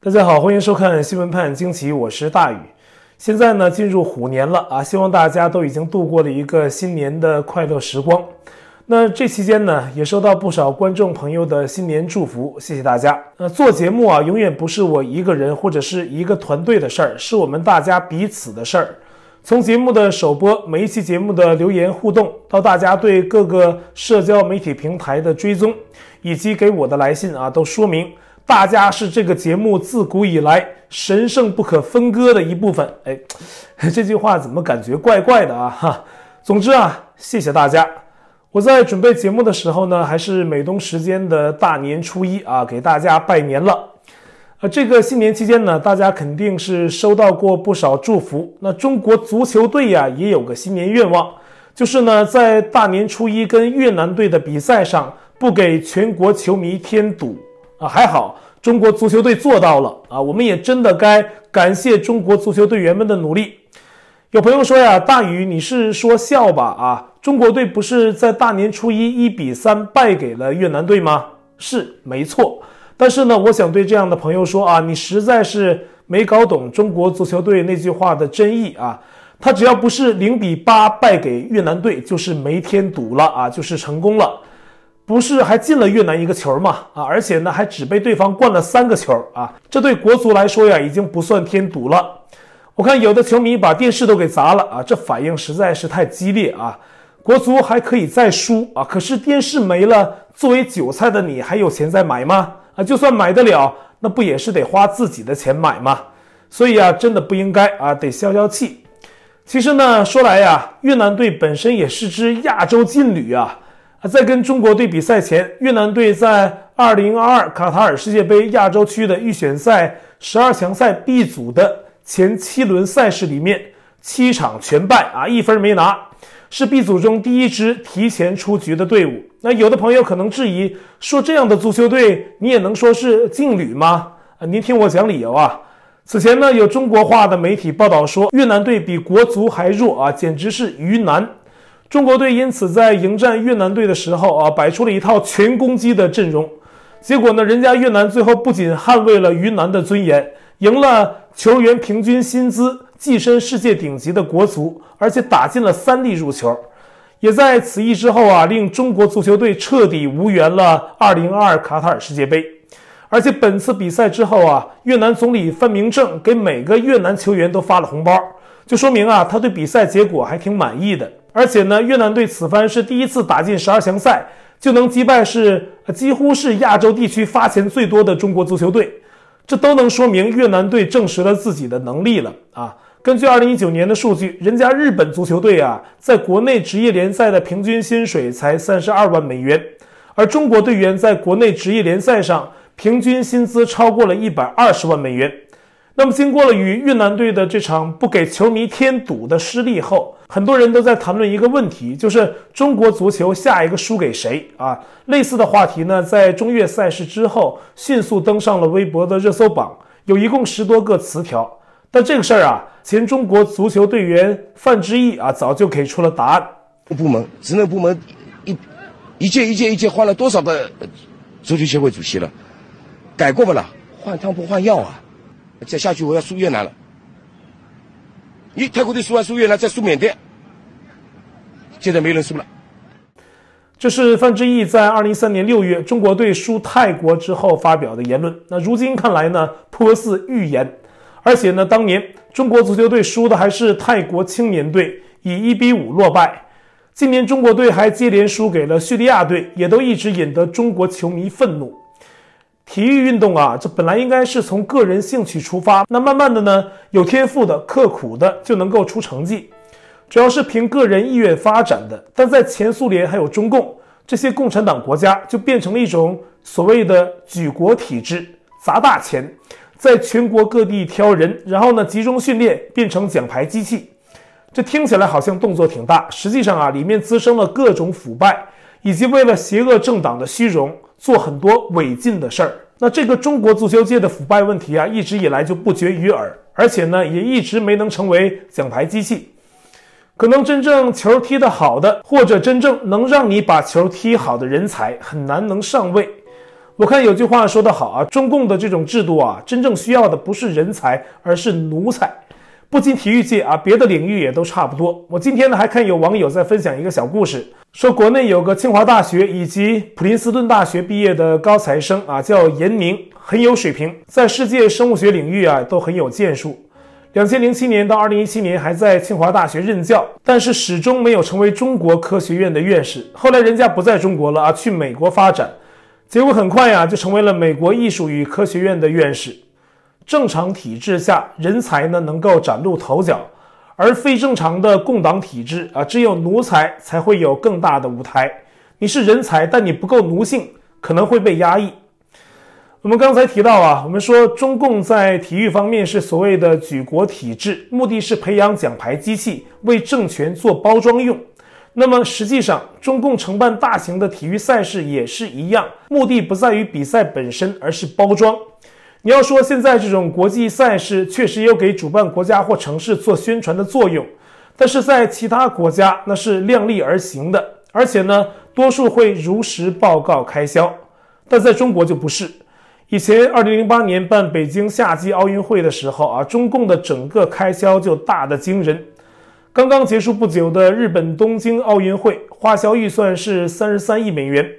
大家好，欢迎收看新闻判惊奇，我是大宇。现在呢，进入虎年了啊，希望大家都已经度过了一个新年的快乐时光。那这期间呢，也收到不少观众朋友的新年祝福，谢谢大家。那做节目啊，永远不是我一个人或者是一个团队的事儿，是我们大家彼此的事儿。从节目的首播，每一期节目的留言互动，到大家对各个社交媒体平台的追踪，以及给我的来信啊，都说明。大家是这个节目自古以来神圣不可分割的一部分。哎，这句话怎么感觉怪怪的啊？哈，总之啊，谢谢大家。我在准备节目的时候呢，还是美东时间的大年初一啊，给大家拜年了。啊，这个新年期间呢，大家肯定是收到过不少祝福。那中国足球队呀，也有个新年愿望，就是呢，在大年初一跟越南队的比赛上，不给全国球迷添堵。啊，还好，中国足球队做到了啊！我们也真的该感谢中国足球队员们的努力。有朋友说呀，大宇，你是说笑吧？啊，中国队不是在大年初一一比三败给了越南队吗？是，没错。但是呢，我想对这样的朋友说啊，你实在是没搞懂中国足球队那句话的真意啊！他只要不是零比八败给越南队，就是没添堵了啊，就是成功了。不是还进了越南一个球吗？啊，而且呢还只被对方灌了三个球啊！这对国足来说呀，已经不算添堵了。我看有的球迷把电视都给砸了啊，这反应实在是太激烈啊！国足还可以再输啊，可是电视没了，作为韭菜的你还有钱再买吗？啊，就算买得了，那不也是得花自己的钱买吗？所以啊，真的不应该啊，得消消气。其实呢，说来呀，越南队本身也是支亚洲劲旅啊。在跟中国队比赛前，越南队在2022卡塔尔世界杯亚洲区的预选赛十二强赛 B 组的前七轮赛事里面，七场全败啊，一分没拿，是 B 组中第一支提前出局的队伍。那有的朋友可能质疑说，这样的足球队你也能说是劲旅吗？啊，您听我讲理由啊。此前呢，有中国话的媒体报道说，越南队比国足还弱啊，简直是鱼腩。中国队因此在迎战越南队的时候啊，摆出了一套全攻击的阵容。结果呢，人家越南最后不仅捍卫了云南的尊严，赢了球员平均薪资跻身世界顶级的国足，而且打进了三粒入球，也在此役之后啊，令中国足球队彻底无缘了2022卡塔尔世界杯。而且本次比赛之后啊，越南总理范明政给每个越南球员都发了红包，就说明啊，他对比赛结果还挺满意的。而且呢，越南队此番是第一次打进十二强赛，就能击败是几乎是亚洲地区发钱最多的中国足球队，这都能说明越南队证实了自己的能力了啊！根据二零一九年的数据，人家日本足球队啊，在国内职业联赛的平均薪水才三十二万美元，而中国队员在国内职业联赛上平均薪资超过了一百二十万美元。那么，经过了与越南队的这场不给球迷添堵的失利后，很多人都在谈论一个问题，就是中国足球下一个输给谁啊？类似的话题呢，在中越赛事之后迅速登上了微博的热搜榜，有一共十多个词条。但这个事儿啊，前中国足球队员范志毅啊，早就给出了答案。部门职能部门一一届一届一届换了多少个足球协会主席了？改过不了，换汤不换药啊！再下去我要输越南了。你泰国队输完输越南，再输缅甸，现在没人输了。这是范志毅在二零一三年六月中国队输泰国之后发表的言论。那如今看来呢，颇似预言。而且呢，当年中国足球队输的还是泰国青年队，以一比五落败。今年中国队还接连输给了叙利亚队，也都一直引得中国球迷愤怒。体育运动啊，这本来应该是从个人兴趣出发，那慢慢的呢，有天赋的、刻苦的就能够出成绩，主要是凭个人意愿发展的。但在前苏联还有中共这些共产党国家，就变成了一种所谓的举国体制，砸大钱，在全国各地挑人，然后呢集中训练，变成奖牌机器。这听起来好像动作挺大，实际上啊，里面滋生了各种腐败，以及为了邪恶政党的虚荣。做很多违禁的事儿，那这个中国足球界的腐败问题啊，一直以来就不绝于耳，而且呢，也一直没能成为奖牌机器。可能真正球踢得好的，或者真正能让你把球踢好的人才，很难能上位。我看有句话说得好啊，中共的这种制度啊，真正需要的不是人才，而是奴才。不仅体育界啊，别的领域也都差不多。我今天呢还看有网友在分享一个小故事，说国内有个清华大学以及普林斯顿大学毕业的高材生啊，叫严明，很有水平，在世界生物学领域啊都很有建树。两千零七年到二零一七年还在清华大学任教，但是始终没有成为中国科学院的院士。后来人家不在中国了啊，去美国发展。结果很快呀，就成为了美国艺术与科学院的院士。正常体制下，人才呢能够崭露头角，而非正常的共党体制啊，只有奴才才会有更大的舞台。你是人才，但你不够奴性，可能会被压抑。我们刚才提到啊，我们说中共在体育方面是所谓的举国体制，目的是培养奖牌机器，为政权做包装用。那么实际上，中共承办大型的体育赛事也是一样，目的不在于比赛本身，而是包装。你要说现在这种国际赛事确实有给主办国家或城市做宣传的作用，但是在其他国家那是量力而行的，而且呢，多数会如实报告开销，但在中国就不是。以前二零零八年办北京夏季奥运会的时候啊，中共的整个开销就大得惊人。刚刚结束不久的日本东京奥运会花销预算是三十三亿美元，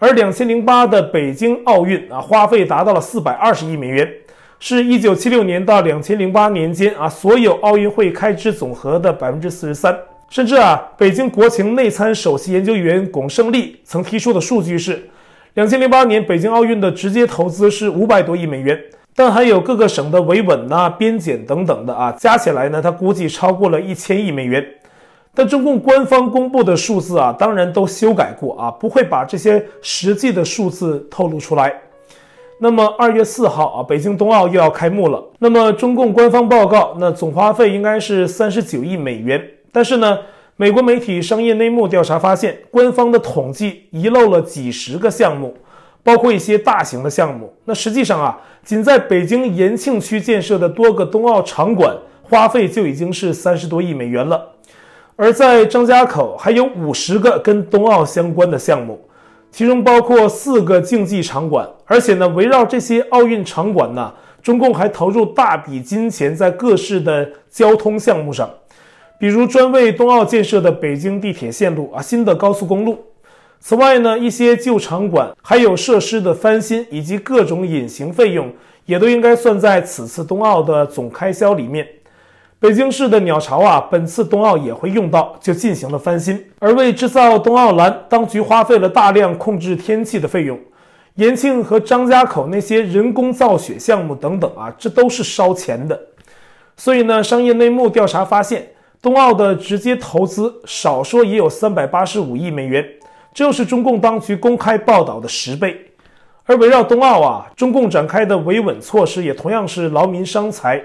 而两千零八的北京奥运啊，花费达到了四百二十亿美元，是一九七六年到两千零八年间啊所有奥运会开支总和的百分之四十三。甚至啊，北京国情内参首席研究员龚胜利曾提出的数据是，两千零八年北京奥运的直接投资是五百多亿美元。但还有各个省的维稳呐、啊、边检等等的啊，加起来呢，他估计超过了一千亿美元。但中共官方公布的数字啊，当然都修改过啊，不会把这些实际的数字透露出来。那么二月四号啊，北京冬奥又要开幕了。那么中共官方报告，那总花费应该是三十九亿美元。但是呢，美国媒体商业内幕调查发现，官方的统计遗漏了几十个项目。包括一些大型的项目，那实际上啊，仅在北京延庆区建设的多个冬奥场馆，花费就已经是三十多亿美元了。而在张家口还有五十个跟冬奥相关的项目，其中包括四个竞技场馆，而且呢，围绕这些奥运场馆呢，中共还投入大笔金钱在各式的交通项目上，比如专为冬奥建设的北京地铁线路啊，新的高速公路。此外呢，一些旧场馆还有设施的翻新以及各种隐形费用，也都应该算在此次冬奥的总开销里面。北京市的鸟巢啊，本次冬奥也会用到，就进行了翻新。而为制造冬奥蓝，当局花费了大量控制天气的费用。延庆和张家口那些人工造雪项目等等啊，这都是烧钱的。所以呢，商业内幕调查发现，冬奥的直接投资少说也有三百八十五亿美元。这又是中共当局公开报道的十倍，而围绕冬奥啊，中共展开的维稳措施也同样是劳民伤财。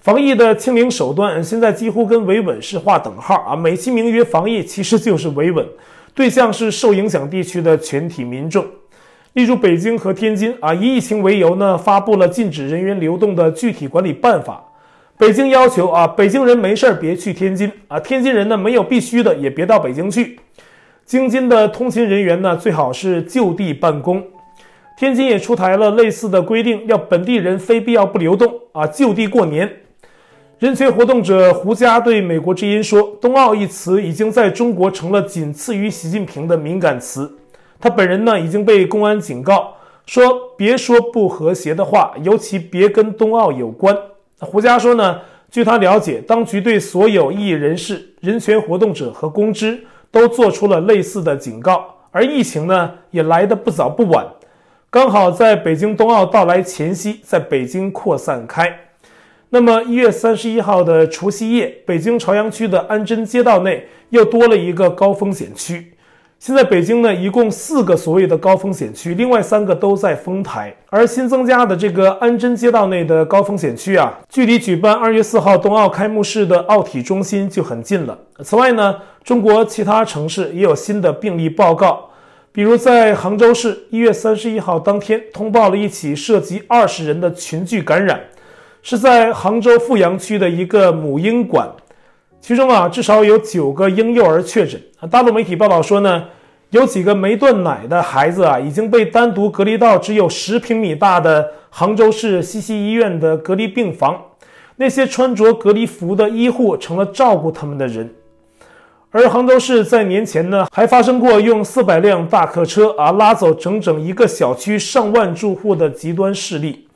防疫的清零手段现在几乎跟维稳是划等号啊，美其名曰防疫，其实就是维稳，对象是受影响地区的全体民众。例如北京和天津啊，以疫情为由呢，发布了禁止人员流动的具体管理办法。北京要求啊，北京人没事儿别去天津啊，天津人呢没有必须的也别到北京去。京津的通勤人员呢，最好是就地办公。天津也出台了类似的规定，要本地人非必要不流动啊，就地过年。人权活动者胡佳对美国之音说：“冬奥一词已经在中国成了仅次于习近平的敏感词。”他本人呢已经被公安警告，说别说不和谐的话，尤其别跟冬奥有关。胡佳说呢，据他了解，当局对所有异议人士、人权活动者和公知。都做出了类似的警告，而疫情呢也来得不早不晚，刚好在北京冬奥到来前夕，在北京扩散开。那么一月三十一号的除夕夜，北京朝阳区的安贞街道内又多了一个高风险区。现在北京呢，一共四个所谓的高风险区，另外三个都在丰台。而新增加的这个安贞街道内的高风险区啊，距离举办二月四号冬奥开幕式的奥体中心就很近了。此外呢，中国其他城市也有新的病例报告，比如在杭州市，一月三十一号当天通报了一起涉及二十人的群聚感染，是在杭州富阳区的一个母婴馆。其中啊，至少有九个婴幼儿确诊。大陆媒体报道说呢，有几个没断奶的孩子啊，已经被单独隔离到只有十平米大的杭州市西溪医院的隔离病房。那些穿着隔离服的医护成了照顾他们的人。而杭州市在年前呢，还发生过用四百辆大客车啊拉走整整一个小区上万住户的极端事例，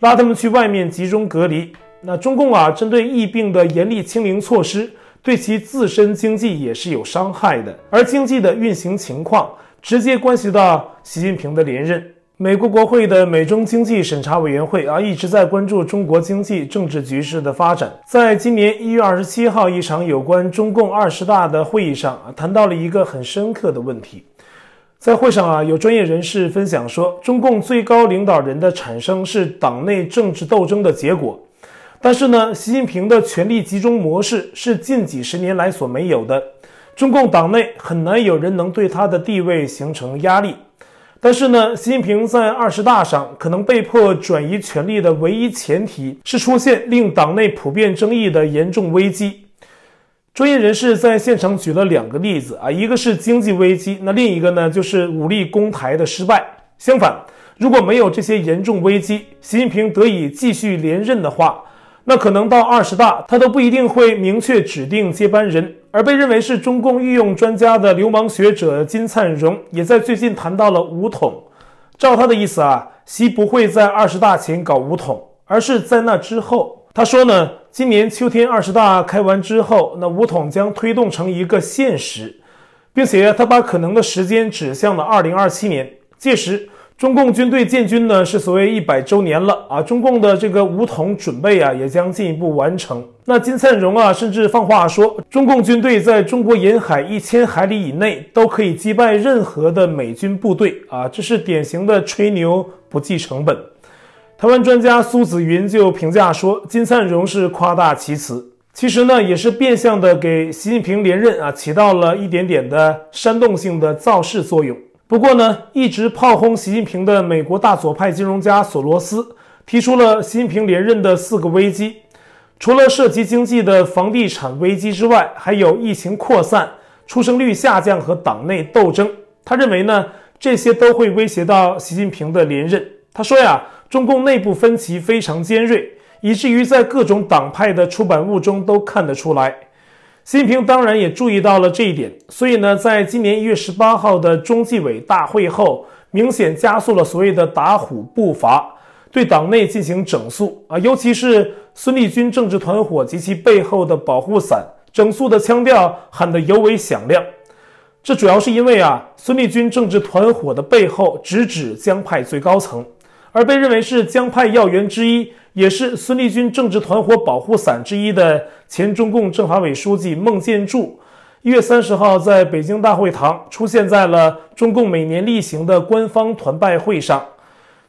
拉他们去外面集中隔离。那中共啊，针对疫病的严厉清零措施，对其自身经济也是有伤害的。而经济的运行情况，直接关系到习近平的连任。美国国会的美中经济审查委员会啊，一直在关注中国经济政治局势的发展。在今年一月二十七号一场有关中共二十大的会议上啊，谈到了一个很深刻的问题。在会上啊，有专业人士分享说，中共最高领导人的产生是党内政治斗争的结果。但是呢，习近平的权力集中模式是近几十年来所没有的，中共党内很难有人能对他的地位形成压力。但是呢，习近平在二十大上可能被迫转移权力的唯一前提是出现令党内普遍争议的严重危机。专业人士在现场举了两个例子啊，一个是经济危机，那另一个呢就是武力攻台的失败。相反，如果没有这些严重危机，习近平得以继续连任的话，那可能到二十大，他都不一定会明确指定接班人。而被认为是中共御用专家的流氓学者金灿荣，也在最近谈到了武统。照他的意思啊，习不会在二十大前搞武统，而是在那之后。他说呢，今年秋天二十大开完之后，那武统将推动成一个现实，并且他把可能的时间指向了二零二七年，届时。中共军队建军呢，是所谓一百周年了啊！中共的这个武统准备啊，也将进一步完成。那金灿荣啊，甚至放话说，中共军队在中国沿海一千海里以内都可以击败任何的美军部队啊！这是典型的吹牛不计成本。台湾专家苏子云就评价说，金灿荣是夸大其词，其实呢，也是变相的给习近平连任啊起到了一点点的煽动性的造势作用。不过呢，一直炮轰习近平的美国大左派金融家索罗斯提出了习近平连任的四个危机，除了涉及经济的房地产危机之外，还有疫情扩散、出生率下降和党内斗争。他认为呢，这些都会威胁到习近平的连任。他说呀，中共内部分歧非常尖锐，以至于在各种党派的出版物中都看得出来。习近平当然也注意到了这一点，所以呢，在今年一月十八号的中纪委大会后，明显加速了所谓的打虎步伐，对党内进行整肃啊，尤其是孙立军政治团伙及其背后的保护伞，整肃的腔调喊得尤为响亮。这主要是因为啊，孙立军政治团伙的背后直指江派最高层，而被认为是江派要员之一。也是孙立军政治团伙保护伞之一的前中共政法委书记孟建柱，一月三十号在北京大会堂出现在了中共每年例行的官方团拜会上，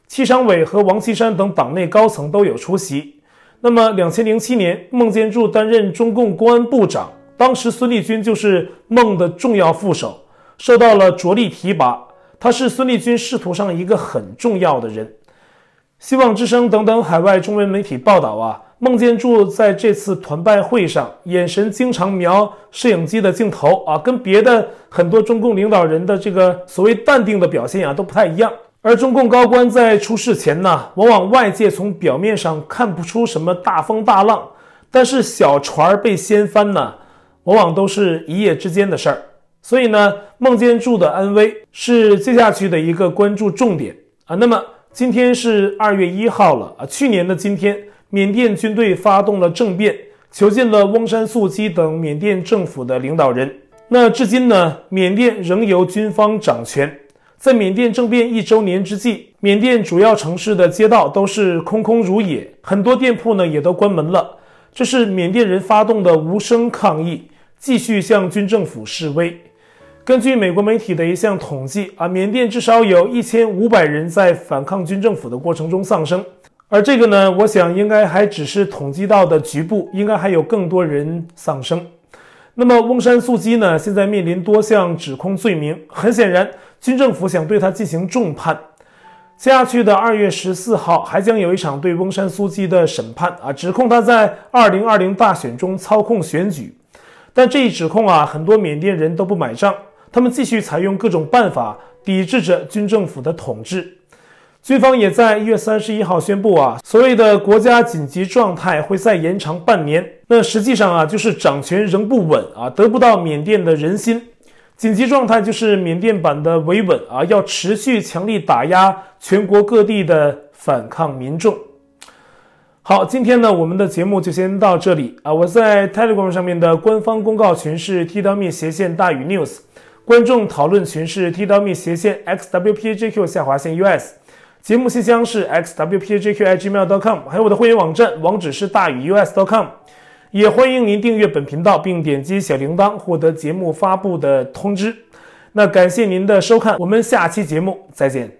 七常委和王岐山等党内高层都有出席。那么，两千零七年，孟建柱担任中共公安部长，当时孙立军就是孟的重要副手，受到了着力提拔，他是孙立军仕途上一个很重要的人。希望之声等等海外中文媒体报道啊，孟建柱在这次团拜会上，眼神经常瞄摄影机的镜头啊，跟别的很多中共领导人的这个所谓淡定的表现啊都不太一样。而中共高官在出事前呢，往往外界从表面上看不出什么大风大浪，但是小船被掀翻呢，往往都是一夜之间的事儿。所以呢，孟建柱的安危是接下去的一个关注重点啊。那么。今天是二月一号了啊！去年的今天，缅甸军队发动了政变，囚禁了翁山素姬等缅甸政府的领导人。那至今呢，缅甸仍由军方掌权。在缅甸政变一周年之际，缅甸主要城市的街道都是空空如也，很多店铺呢也都关门了。这是缅甸人发动的无声抗议，继续向军政府示威。根据美国媒体的一项统计啊，缅甸至少有一千五百人在反抗军政府的过程中丧生，而这个呢，我想应该还只是统计到的局部，应该还有更多人丧生。那么翁山苏姬呢，现在面临多项指控罪名，很显然，军政府想对他进行重判。接下去的二月十四号还将有一场对翁山苏姬的审判啊，指控他在二零二零大选中操控选举，但这一指控啊，很多缅甸人都不买账。他们继续采用各种办法抵制着军政府的统治。军方也在一月三十一号宣布啊，所谓的国家紧急状态会再延长半年。那实际上啊，就是掌权仍不稳啊，得不到缅甸的人心。紧急状态就是缅甸版的维稳啊，要持续强力打压全国各地的反抗民众。好，今天呢，我们的节目就先到这里啊。我在 Telegram 上面的官方公告群是 T-me 斜线大宇 News，观众讨论群是 t w 斜线 x w p a j q 下划线 US。节目信箱是 x w p a j q i g mail dot com，还有我的会员网站，网址是大宇 u s dot com，。也欢迎您订阅本频道，并点击小铃铛，获得节目发布的通知。那感谢您的收看，我们下期节目再见。